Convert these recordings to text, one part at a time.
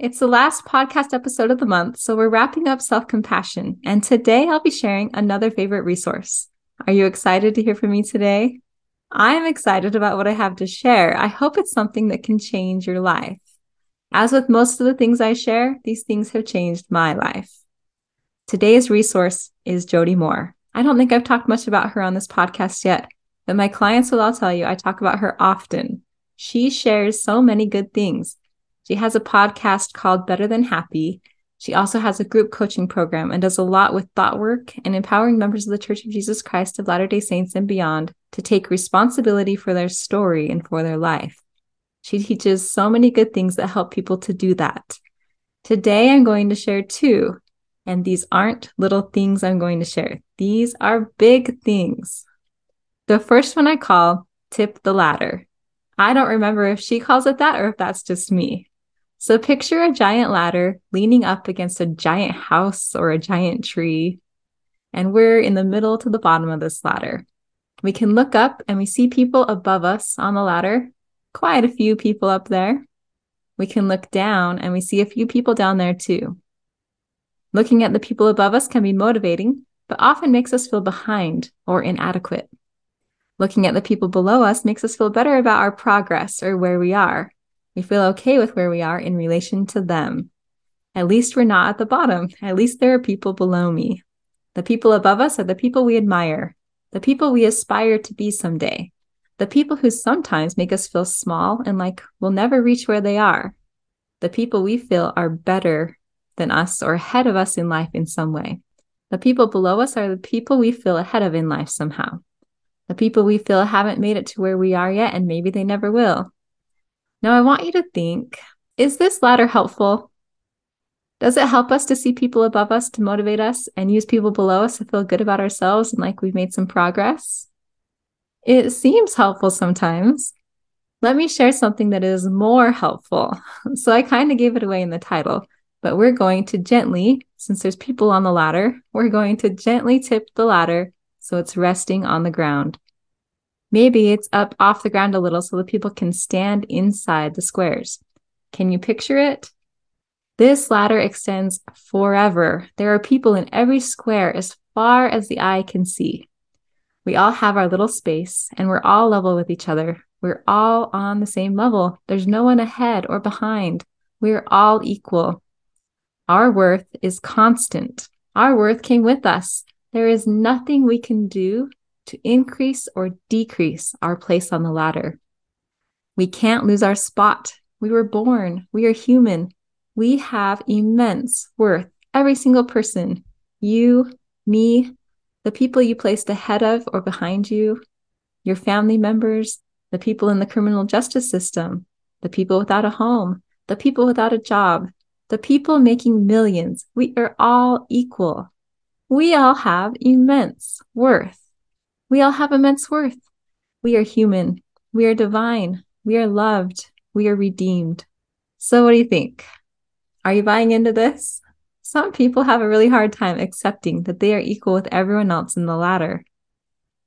It's the last podcast episode of the month, so we're wrapping up self compassion. And today I'll be sharing another favorite resource. Are you excited to hear from me today? I'm excited about what I have to share. I hope it's something that can change your life. As with most of the things I share, these things have changed my life. Today's resource is Jody Moore. I don't think I've talked much about her on this podcast yet, but my clients will all tell you I talk about her often. She shares so many good things she has a podcast called Better Than Happy. She also has a group coaching program and does a lot with thought work and empowering members of the Church of Jesus Christ of Latter day Saints and beyond to take responsibility for their story and for their life. She teaches so many good things that help people to do that. Today, I'm going to share two, and these aren't little things I'm going to share. These are big things. The first one I call Tip the Ladder. I don't remember if she calls it that or if that's just me. So picture a giant ladder leaning up against a giant house or a giant tree. And we're in the middle to the bottom of this ladder. We can look up and we see people above us on the ladder, quite a few people up there. We can look down and we see a few people down there too. Looking at the people above us can be motivating, but often makes us feel behind or inadequate. Looking at the people below us makes us feel better about our progress or where we are. We feel okay with where we are in relation to them. At least we're not at the bottom. At least there are people below me. The people above us are the people we admire, the people we aspire to be someday, the people who sometimes make us feel small and like we'll never reach where they are, the people we feel are better than us or ahead of us in life in some way. The people below us are the people we feel ahead of in life somehow. The people we feel haven't made it to where we are yet, and maybe they never will. Now, I want you to think is this ladder helpful? Does it help us to see people above us to motivate us and use people below us to feel good about ourselves and like we've made some progress? It seems helpful sometimes. Let me share something that is more helpful. So I kind of gave it away in the title, but we're going to gently, since there's people on the ladder, we're going to gently tip the ladder so it's resting on the ground. Maybe it's up off the ground a little so that people can stand inside the squares. Can you picture it? This ladder extends forever. There are people in every square as far as the eye can see. We all have our little space and we're all level with each other. We're all on the same level. There's no one ahead or behind. We're all equal. Our worth is constant. Our worth came with us. There is nothing we can do to increase or decrease our place on the ladder. We can't lose our spot. We were born, we are human. We have immense worth. Every single person, you, me, the people you placed ahead of or behind you, your family members, the people in the criminal justice system, the people without a home, the people without a job, the people making millions. We are all equal. We all have immense worth. We all have immense worth. We are human. We are divine. We are loved. We are redeemed. So, what do you think? Are you buying into this? Some people have a really hard time accepting that they are equal with everyone else in the ladder.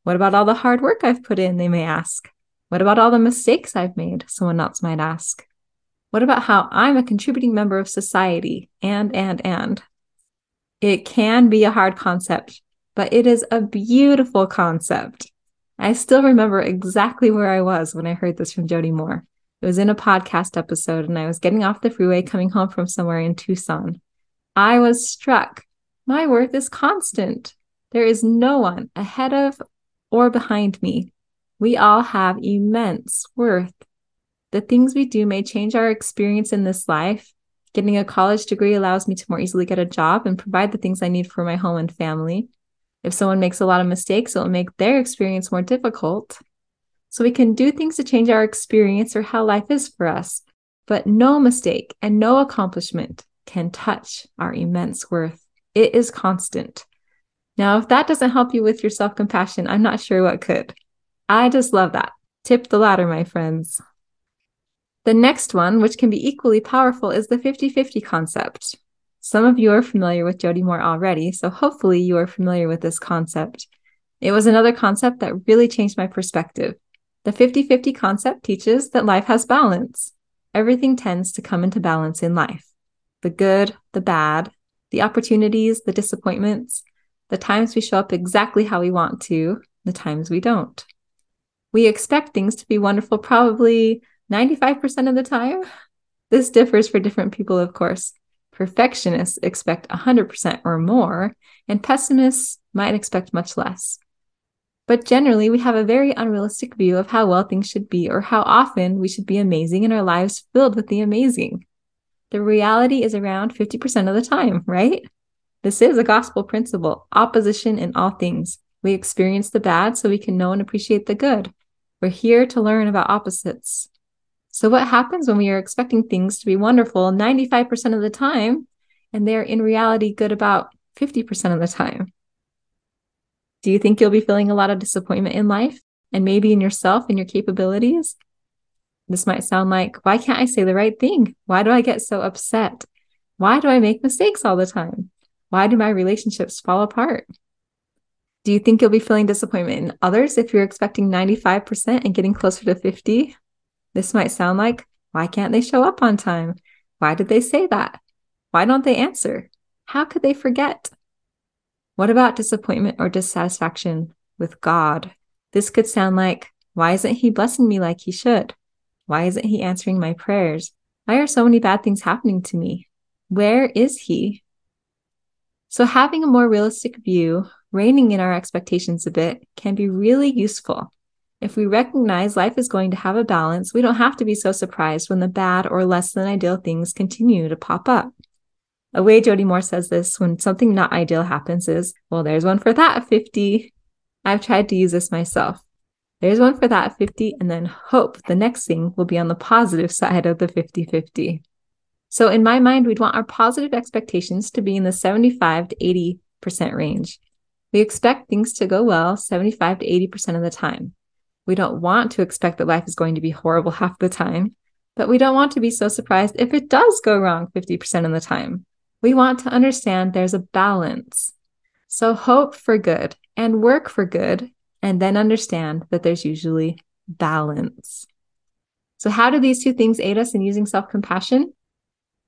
What about all the hard work I've put in? They may ask. What about all the mistakes I've made? Someone else might ask. What about how I'm a contributing member of society? And, and, and. It can be a hard concept but it is a beautiful concept. I still remember exactly where I was when I heard this from Jody Moore. It was in a podcast episode, and I was getting off the freeway coming home from somewhere in Tucson. I was struck. My worth is constant. There is no one ahead of or behind me. We all have immense worth. The things we do may change our experience in this life. Getting a college degree allows me to more easily get a job and provide the things I need for my home and family. If someone makes a lot of mistakes, it will make their experience more difficult. So we can do things to change our experience or how life is for us, but no mistake and no accomplishment can touch our immense worth. It is constant. Now, if that doesn't help you with your self compassion, I'm not sure what could. I just love that. Tip the ladder, my friends. The next one, which can be equally powerful, is the 50 50 concept. Some of you are familiar with Jody Moore already, so hopefully you are familiar with this concept. It was another concept that really changed my perspective. The 50 50 concept teaches that life has balance. Everything tends to come into balance in life the good, the bad, the opportunities, the disappointments, the times we show up exactly how we want to, the times we don't. We expect things to be wonderful probably 95% of the time. This differs for different people, of course. Perfectionists expect 100% or more, and pessimists might expect much less. But generally, we have a very unrealistic view of how well things should be or how often we should be amazing in our lives filled with the amazing. The reality is around 50% of the time, right? This is a gospel principle opposition in all things. We experience the bad so we can know and appreciate the good. We're here to learn about opposites. So, what happens when we are expecting things to be wonderful 95% of the time and they're in reality good about 50% of the time? Do you think you'll be feeling a lot of disappointment in life and maybe in yourself and your capabilities? This might sound like, why can't I say the right thing? Why do I get so upset? Why do I make mistakes all the time? Why do my relationships fall apart? Do you think you'll be feeling disappointment in others if you're expecting 95% and getting closer to 50? This might sound like, why can't they show up on time? Why did they say that? Why don't they answer? How could they forget? What about disappointment or dissatisfaction with God? This could sound like, why isn't He blessing me like He should? Why isn't He answering my prayers? Why are so many bad things happening to me? Where is He? So, having a more realistic view, reining in our expectations a bit, can be really useful. If we recognize life is going to have a balance, we don't have to be so surprised when the bad or less than ideal things continue to pop up. A way Jody Moore says this when something not ideal happens is, well, there's one for that 50. I've tried to use this myself. There's one for that 50, and then hope the next thing will be on the positive side of the 50 50. So, in my mind, we'd want our positive expectations to be in the 75 to 80% range. We expect things to go well 75 to 80% of the time. We don't want to expect that life is going to be horrible half the time, but we don't want to be so surprised if it does go wrong 50% of the time. We want to understand there's a balance. So hope for good and work for good, and then understand that there's usually balance. So, how do these two things aid us in using self compassion?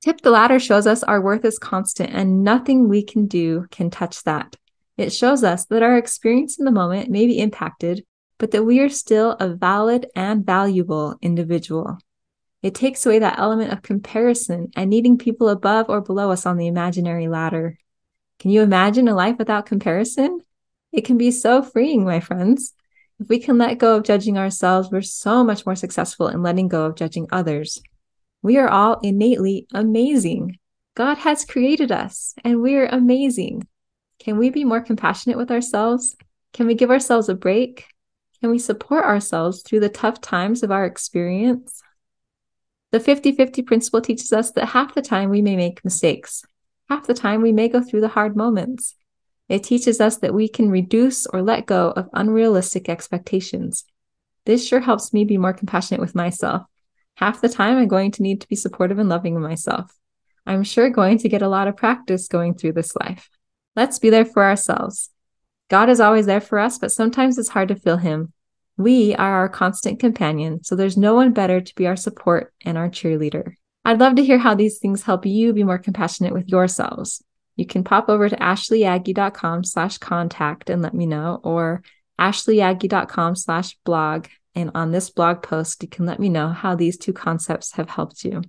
Tip the ladder shows us our worth is constant and nothing we can do can touch that. It shows us that our experience in the moment may be impacted, but that we are still a valid and valuable individual. It takes away that element of comparison and needing people above or below us on the imaginary ladder. Can you imagine a life without comparison? It can be so freeing, my friends. If we can let go of judging ourselves, we're so much more successful in letting go of judging others. We are all innately amazing. God has created us, and we're amazing. Can we be more compassionate with ourselves? Can we give ourselves a break? Can we support ourselves through the tough times of our experience? The 50 50 principle teaches us that half the time we may make mistakes, half the time we may go through the hard moments. It teaches us that we can reduce or let go of unrealistic expectations. This sure helps me be more compassionate with myself. Half the time, I'm going to need to be supportive and loving of myself. I'm sure going to get a lot of practice going through this life. Let's be there for ourselves. God is always there for us, but sometimes it's hard to feel Him. We are our constant companion, so there's no one better to be our support and our cheerleader. I'd love to hear how these things help you be more compassionate with yourselves. You can pop over to ashleyaggie.com slash contact and let me know, or ashleyaggie.com slash blog. And on this blog post, you can let me know how these two concepts have helped you.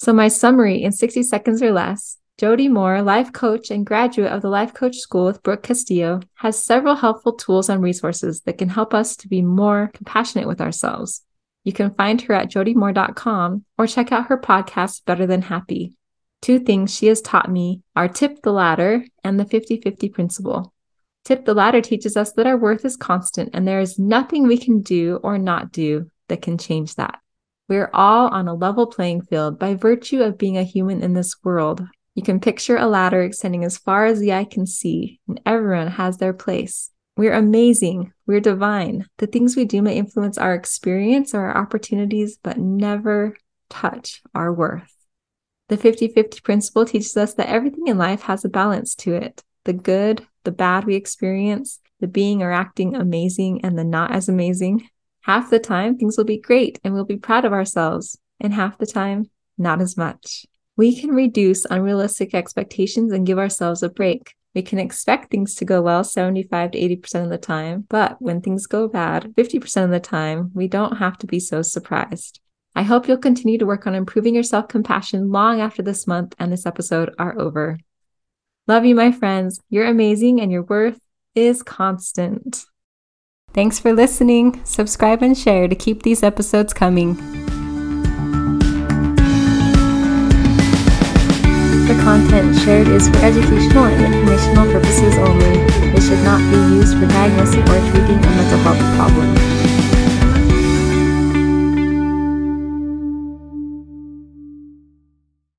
So, my summary in 60 seconds or less Jody Moore, life coach and graduate of the Life Coach School with Brooke Castillo, has several helpful tools and resources that can help us to be more compassionate with ourselves. You can find her at jodymoore.com or check out her podcast, Better Than Happy. Two things she has taught me are Tip the Ladder and the 50 50 principle. Tip the Ladder teaches us that our worth is constant and there is nothing we can do or not do that can change that. We're all on a level playing field by virtue of being a human in this world. You can picture a ladder extending as far as the eye can see, and everyone has their place. We're amazing. We're divine. The things we do may influence our experience or our opportunities, but never touch our worth. The 50 50 principle teaches us that everything in life has a balance to it the good, the bad we experience, the being or acting amazing, and the not as amazing. Half the time, things will be great and we'll be proud of ourselves, and half the time, not as much. We can reduce unrealistic expectations and give ourselves a break. We can expect things to go well 75 to 80% of the time, but when things go bad 50% of the time, we don't have to be so surprised. I hope you'll continue to work on improving your self compassion long after this month and this episode are over. Love you, my friends. You're amazing and your worth is constant. Thanks for listening. Subscribe and share to keep these episodes coming. Content shared is for educational and informational purposes only. It should not be used for diagnosing or treating a mental health problem.